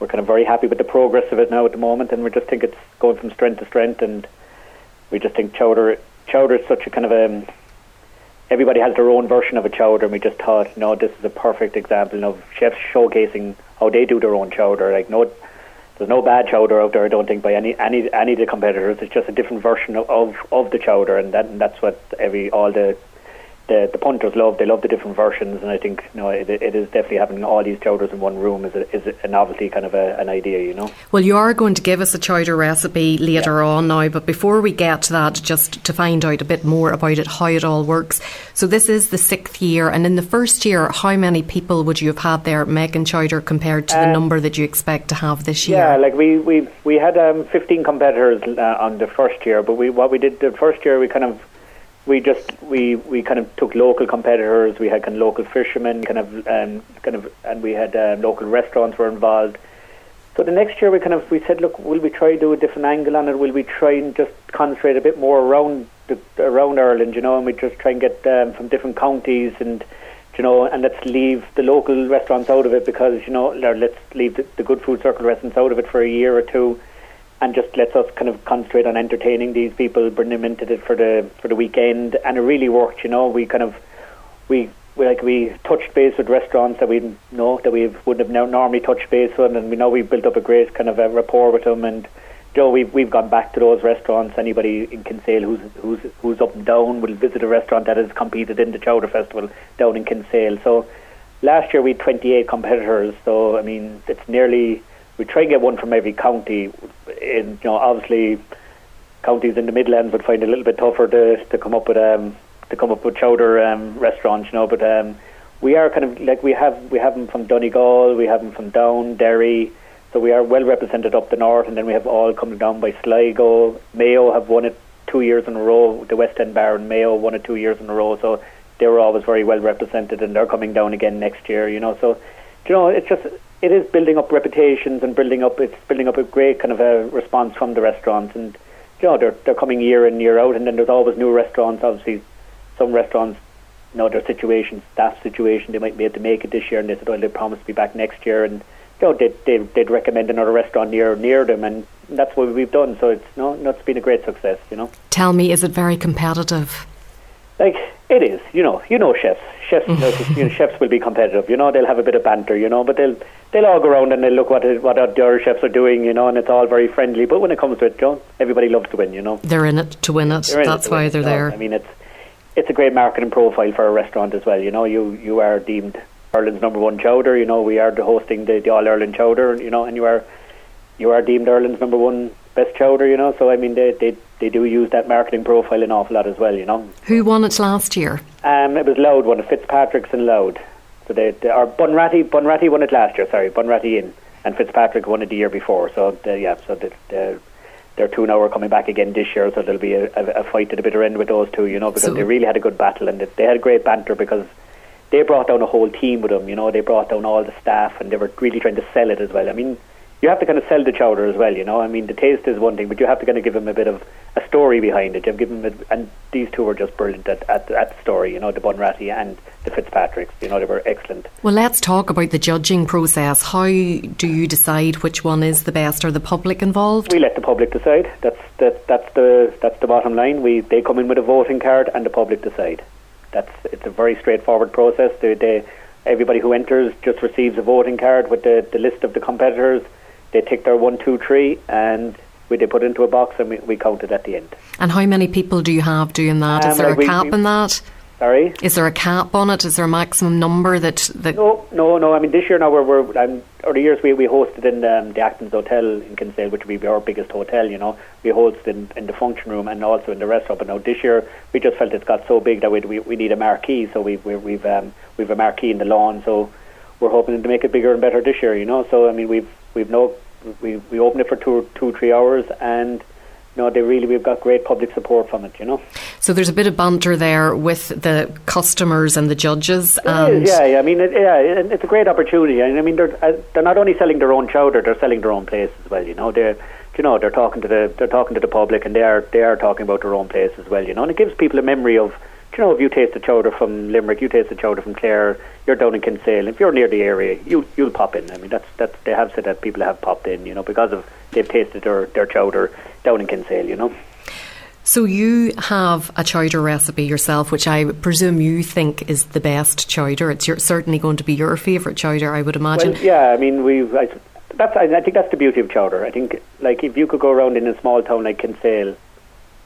we're kind of very happy with the progress of it now at the moment, and we just think it's going from strength to strength, and we just think chowder chowder is such a kind of a um, everybody has their own version of a chowder, and we just thought, no, this is a perfect example of chefs showcasing how they do their own chowder. Like no, there's no bad chowder out there. I don't think by any any any of the competitors. It's just a different version of of, of the chowder, and that and that's what every all the the, the punters love. They love the different versions, and I think you know it, it is definitely having all these chowders in one room is a, is a novelty kind of a, an idea, you know. Well, you are going to give us a chowder recipe later yeah. on now, but before we get to that, just to find out a bit more about it, how it all works. So this is the sixth year, and in the first year, how many people would you have had there making chowder compared to um, the number that you expect to have this year? Yeah, like we we we had um, 15 competitors uh, on the first year, but we what we did the first year we kind of we just we we kind of took local competitors. We had kind of local fishermen, kind of um, kind of, and we had um, local restaurants were involved. So the next year we kind of we said, look, will we try to do a different angle on it? Will we try and just concentrate a bit more around the, around Ireland, you know, and we just try and get um, from different counties and you know, and let's leave the local restaurants out of it because you know, let's leave the, the good food circle restaurants out of it for a year or two, and just lets us kind of concentrate on entertaining these people, bring them into it for the for the weekend, and it really worked. You know, we kind of we we like we touched base with restaurants that we know that we wouldn't have normally touched base with, and we know we've built up a great kind of a rapport with them. And Joe, we've we've gone back to those restaurants. Anybody in Kinsale who's who's who's up and down will visit a restaurant that has competed in the Chowder Festival down in Kinsale. So last year we had 28 competitors. So I mean, it's nearly we try and get one from every county. In you know, obviously counties in the Midlands would find it a little bit tougher to to come up with um to come up with chowder um, restaurants, you know. But um, we are kind of like we have we have them from Donegal, we have them from Down, Derry, so we are well represented up the north, and then we have all coming down by Sligo. Mayo have won it two years in a row. The West End Bar Mayo won it two years in a row, so they were always very well represented, and they're coming down again next year, you know. So you know, it's just it is building up reputations and building up it's building up a great kind of a response from the restaurants and you know they're they're coming year in year out and then there's always new restaurants obviously some restaurants you know their situation, staff situation, they might be able to make it this year, and they said, oh they promised to be back next year," and you know, they'd, they'd, they'd recommend another restaurant near near them, and that's what we've done. So it's no, no, it's been a great success, you know. Tell me, is it very competitive? Like it is, you know, you know, chefs, chefs, you know, chefs will be competitive. You know, they'll have a bit of banter, you know, but they'll they'll all go around and they'll look what what other chefs are doing, you know, and it's all very friendly. But when it comes to it, John, everybody loves to win, you know. They're in it to win it. That's why they're there. I mean, it's it's a great marketing profile for a restaurant as well. You know, you you are deemed Ireland's number one chowder. You know, we are the hosting the, the All Ireland Chowder. You know, and you are you are deemed Ireland's number won best chowder. You know, so I mean, they they they do use that marketing profile an awful lot as well. You know, who won it last year? Um, it was Louth one it. Fitzpatrick's and Louth. So they, they or Bunratty Bunratty won it last year. Sorry, Bunratty in and Fitzpatrick won it the year before. So the, yeah, so the, the they're two now oh are coming back again this year, so there'll be a, a, a fight at the bitter end with those two, you know, because so, they really had a good battle and they, they had a great banter because they brought down a whole team with them, you know, they brought down all the staff and they were really trying to sell it as well. I mean, you have to kind of sell the chowder as well, you know. I mean, the taste is one thing, but you have to kind of give them a bit of a story behind it. You have given them, a, and these two were just brilliant at, at, at the story, you know, the Bunratty and the Fitzpatricks. You know, they were excellent. Well, let's talk about the judging process. How do you decide which one is the best? Are the public involved? We let the public decide. That's that, that's the that's the bottom line. We they come in with a voting card, and the public decide. That's it's a very straightforward process. They, they everybody who enters just receives a voting card with the, the list of the competitors they take their one, two, three, and we they put it into a box and we, we count it at the end. And how many people do you have doing that? Um, Is there like a cap we, in that? Sorry. Is there a cap on it? Is there a maximum number that? that no, no, no. I mean, this year now we're, we're um, or the years we, we hosted in um, the Acton's Hotel in Kinsale, which would be our biggest hotel. You know, we hosted in, in the function room and also in the restaurant. But now this year we just felt it's got so big that we we, we need a marquee. So we, we we've um, we've a marquee in the lawn. So we're hoping to make it bigger and better this year. You know, so I mean we've we've no we we opened it for two two three hours and you know, they really we've got great public support from it. You know. So there's a bit of banter there with the customers and the judges. And yeah, yeah. I mean, it, yeah, it's a great opportunity. I mean, they're uh, they're not only selling their own chowder, they're selling their own place as well. You know, they're you know they're talking to the they're talking to the public, and they are they are talking about their own place as well. You know, and it gives people a memory of you know, if you taste the chowder from Limerick, you taste the chowder from Clare, you're down in Kinsale. If you're near the area, you you'll pop in. I mean, that's that's they have said that people have popped in, you know, because of they've tasted their their chowder down in Kinsale, you know. So you have a chowder recipe yourself, which I presume you think is the best chowder. It's your, certainly going to be your favourite chowder, I would imagine. Well, yeah, I mean, we've. that's I, I think that's the beauty of chowder. I think like if you could go around in a small town like Kinsale,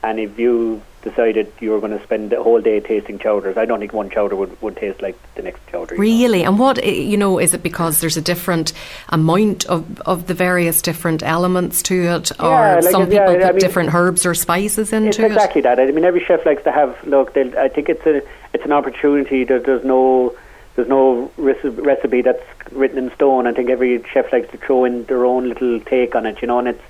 and if you decided you were going to spend the whole day tasting chowders. I don't think one chowder would, would taste like the next chowder. Really? Know? And what, you know, is it because there's a different amount of, of the various different elements to it? Or yeah, like some people yeah, put I mean, different herbs or spices into it's exactly that. I mean, every chef likes to have, look, I think it's a it's an opportunity. There, there's no there's no recipe that's written in stone. I think every chef likes to throw in their own little take on it, you know, and it's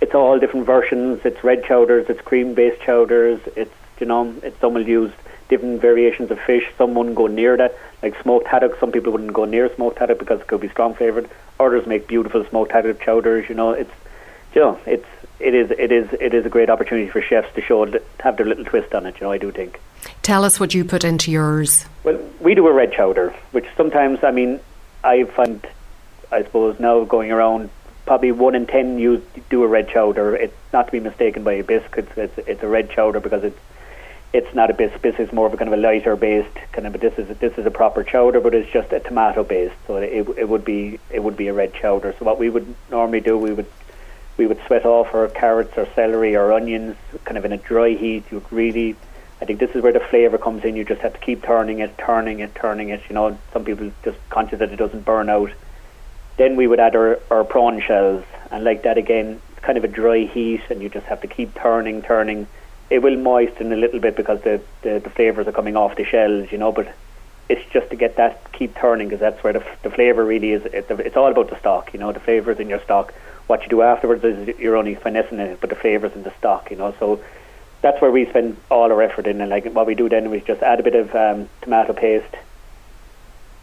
it's all different versions. It's red chowders, it's cream based chowders. It's you know, it's some will use different variations of fish. Some wouldn't go near that, like smoked haddock. Some people wouldn't go near smoked haddock because it could be strong flavored. Others make beautiful smoked haddock chowders. You know, it's you know, it's it is it is it is a great opportunity for chefs to show to have their little twist on it. You know, I do think. Tell us what you put into yours. Well, we do a red chowder, which sometimes I mean I find I suppose now going around probably one in ten you do a red chowder. It's not to be mistaken by a bisque. It's, it's a red chowder because it's it's not a bisque. It's more of a kind of a lighter based kind of. But this is a, this is a proper chowder, but it's just a tomato based. So it it would be it would be a red chowder. So what we would normally do, we would we would sweat off our carrots or celery or onions, kind of in a dry heat. You really, I think this is where the flavour comes in. You just have to keep turning it, turning it, turning it. You know, some people just conscious that it doesn't burn out. Then we would add our, our prawn shells, and like that again, it's kind of a dry heat, and you just have to keep turning, turning it will moisten a little bit because the, the, the flavors are coming off the shells, you know, but it's just to get that keep turning because that's where the, the flavor really is. It, it's all about the stock, you know, the flavors in your stock. What you do afterwards is you're only finessing it, but the flavors in the stock, you know. So that's where we spend all our effort in. And like what we do then is just add a bit of um, tomato paste,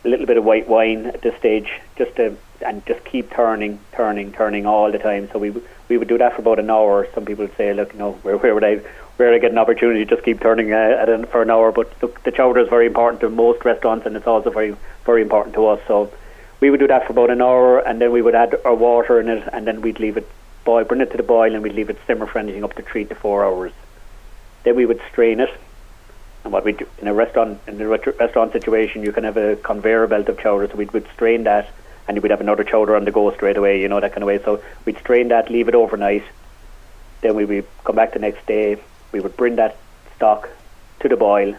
a little bit of white wine at this stage, just to and just keep turning, turning, turning all the time. So we we would do that for about an hour. Some people would say, look, you know, where where would I where I get an opportunity to just keep turning uh, at it for an hour. But the, the chowder is very important to most restaurants, and it's also very very important to us. So we would do that for about an hour, and then we would add our water in it, and then we'd leave it boil, bring it to the boil, and we'd leave it simmer for anything up to three to four hours. Then we would strain it. And what we do in a restaurant in a restaurant situation, you can have a conveyor belt of chowder, so we would strain that, and we'd have another chowder on the go straight away, you know that kind of way. So we'd strain that, leave it overnight. Then we would come back the next day, we would bring that stock to the boil.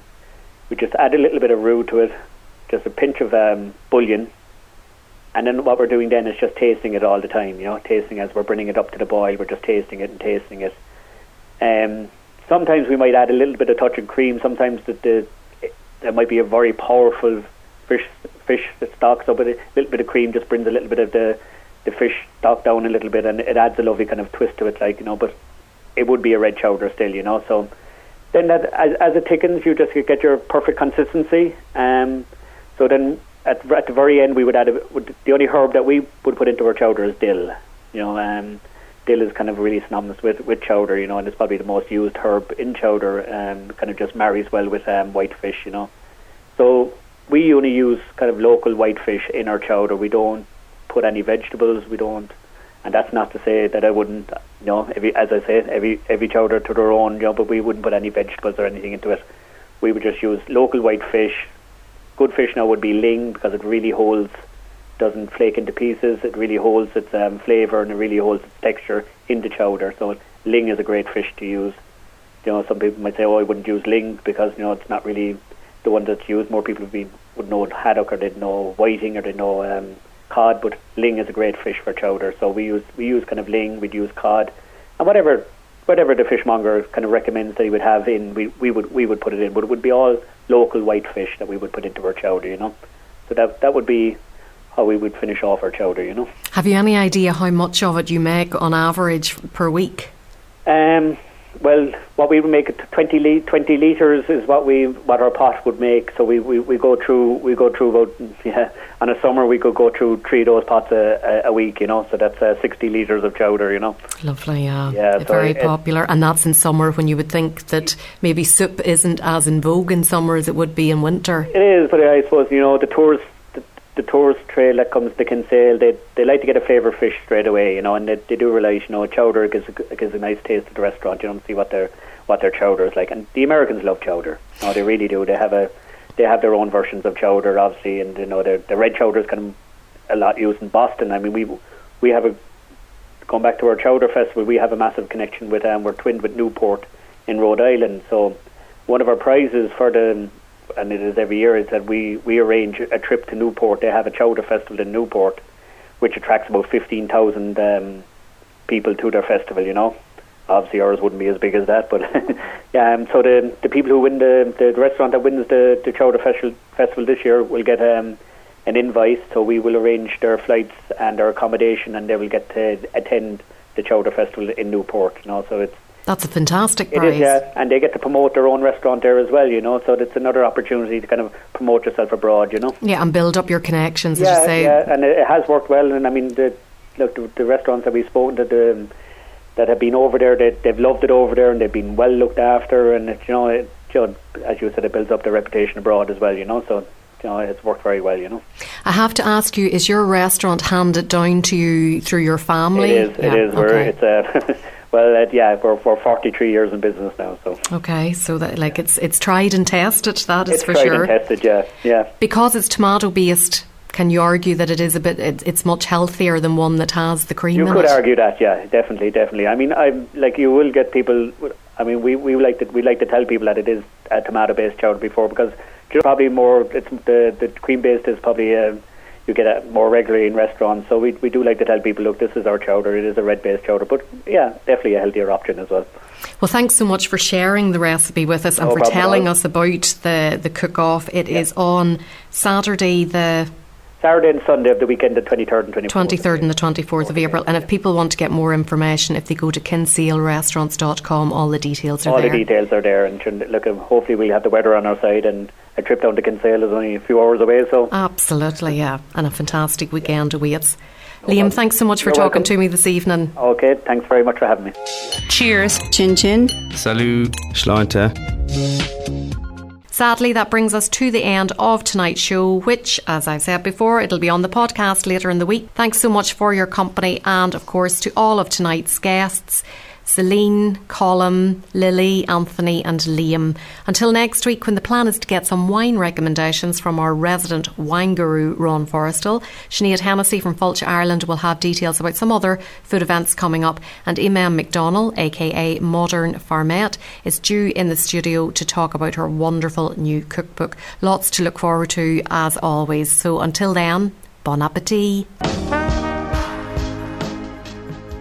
We just add a little bit of roux to it, just a pinch of um, bouillon, and then what we're doing then is just tasting it all the time. You know, tasting as we're bringing it up to the boil, we're just tasting it and tasting it. Um, sometimes we might add a little bit of touch of cream. Sometimes the, the there might be a very powerful fish fish stock, so but a little bit of cream just brings a little bit of the the fish stock down a little bit, and it adds a lovely kind of twist to it, like you know. But it would be a red chowder still, you know. So then that as, as it thickens, you just get your perfect consistency. Um, so then at, at the very end, we would add a, would, the only herb that we would put into our chowder is dill. You know, um, dill is kind of really synonymous with with chowder, you know, and it's probably the most used herb in chowder. Um, kind of just marries well with um, white fish, you know. So we only use kind of local white fish in our chowder. We don't put any vegetables. We don't and that's not to say that I wouldn't, you know, every, as I say, every every chowder to their own, you know, but we wouldn't put any vegetables or anything into it. We would just use local white fish. Good fish now would be ling because it really holds, doesn't flake into pieces. It really holds its um, flavour and it really holds its texture in the chowder. So ling is a great fish to use. You know, some people might say, "Oh, I wouldn't use ling because you know it's not really the one that's used." More people would be would know haddock or they'd know whiting or they know um, cod, but ling is a great fish for chowder. So we use we use kind of ling, we'd use cod, and whatever whatever the fishmonger kind of recommends that he would have in, we, we would we would put it in. But it would be all local white fish that we would put into our chowder, you know. So that that would be how we would finish off our chowder, you know. Have you any idea how much of it you make on average per week? Um, well, what we would make it 20, li- 20 liters is what we what our pot would make. So we, we, we go through we go through about yeah. On a summer we could go through three of those pots a, a, a week. You know, so that's uh, sixty liters of chowder. You know, lovely. Yeah, yeah, very popular, and that's in summer when you would think that maybe soup isn't as in vogue in summer as it would be in winter. It is, but I suppose you know the tourists the tourist trail that comes to Kinsale, they they like to get a favourite fish straight away, you know, and they, they do rely, you know, chowder gives a, gives a nice taste to the restaurant, you know, see what their what their chowder is like. And the Americans love chowder. No, they really do. They have a they have their own versions of chowder, obviously, and you know, the the red chowder is kind of a lot used in Boston. I mean, we we have a going back to our chowder festival, we have a massive connection with um, we're twinned with Newport in Rhode Island, so one of our prizes for the and it is every year, is that we, we arrange a trip to Newport. They have a chowder festival in Newport, which attracts about 15,000 um, people to their festival, you know. Obviously, ours wouldn't be as big as that, but yeah. Um, so the the people who win the the restaurant that wins the the chowder festival festival this year will get um, an invite. So we will arrange their flights and their accommodation, and they will get to attend the chowder festival in Newport. You know, so it's That's a fantastic It prize. is, yeah, and they get to promote their own restaurant there as well, you know. So it's another opportunity to kind of promote yourself abroad, you know. Yeah, and build up your connections, as yeah, you say. yeah, and it, it has worked well. And I mean, the look, the, the restaurants that we've spoken to, the, that have been over there, they, they've loved it over there, and they've been well looked after. And it, you know, it, you know, as you said, it builds up their reputation abroad as well, you know. So you know, it's worked very well, you know. I have to ask you: Is your restaurant handed down to you through your family? It is. Yeah, It is. We're, it's a well, uh, yeah, we're, we're 43 years in business now, so Okay, so that like it's it's tried and tested. That is it's for tried sure. and tested. Yeah, yeah. Because it's tomato based, can you argue that it is a bit? It, it's much healthier than one that has the cream. You could it? argue that, yeah, definitely, definitely. I mean, I'm like you will get people. I mean, we we like to we like to tell people that it is a tomato based chowder before because you know, probably more. It's the the cream based is probably uh, you get it more regularly in restaurants. So we we do like to tell people, look, this is our chowder. It is a red based chowder, but yeah, definitely a healthier option as well. Well, thanks so much for sharing the recipe with us and No for telling us about the the cook off. It is on Saturday the Saturday and Sunday of the weekend, the 23rd and 24th. 23rd and the 24th of April. And if people want to get more information, if they go to kinsalerestaurants.com, all the details are All there. All the details are there, and look, um, hopefully we'll have the weather on our side, and a trip down to Kinsale is only a few hours away, so Absolutely, yeah. And a fantastic weekend awaits. Liam, thanks so much for You're talking welcome. to me this evening. okay. Thanks very much for having me. Cheers. Chin chin. Salut, Sláinte. Sadly, that brings us to the end of tonight's show, which, as I've said before, it'll be on the podcast later in the week. Thanks so much for your company, and of course, to all of tonight's guests Celine, Colin, Lily, Anthony, and Liam. Until next week, when the plan is to get some wine recommendations from our resident wine guru, Ron Forrestal. Sinead Hennessy from Fáilte, Ireland, will have details about some other food events coming up, and Imen McDonnell, aka Modern Farmette, is due in the studio to talk about her wonderful new cookbook. Lots to look forward to, as always. So until then, bon appetit.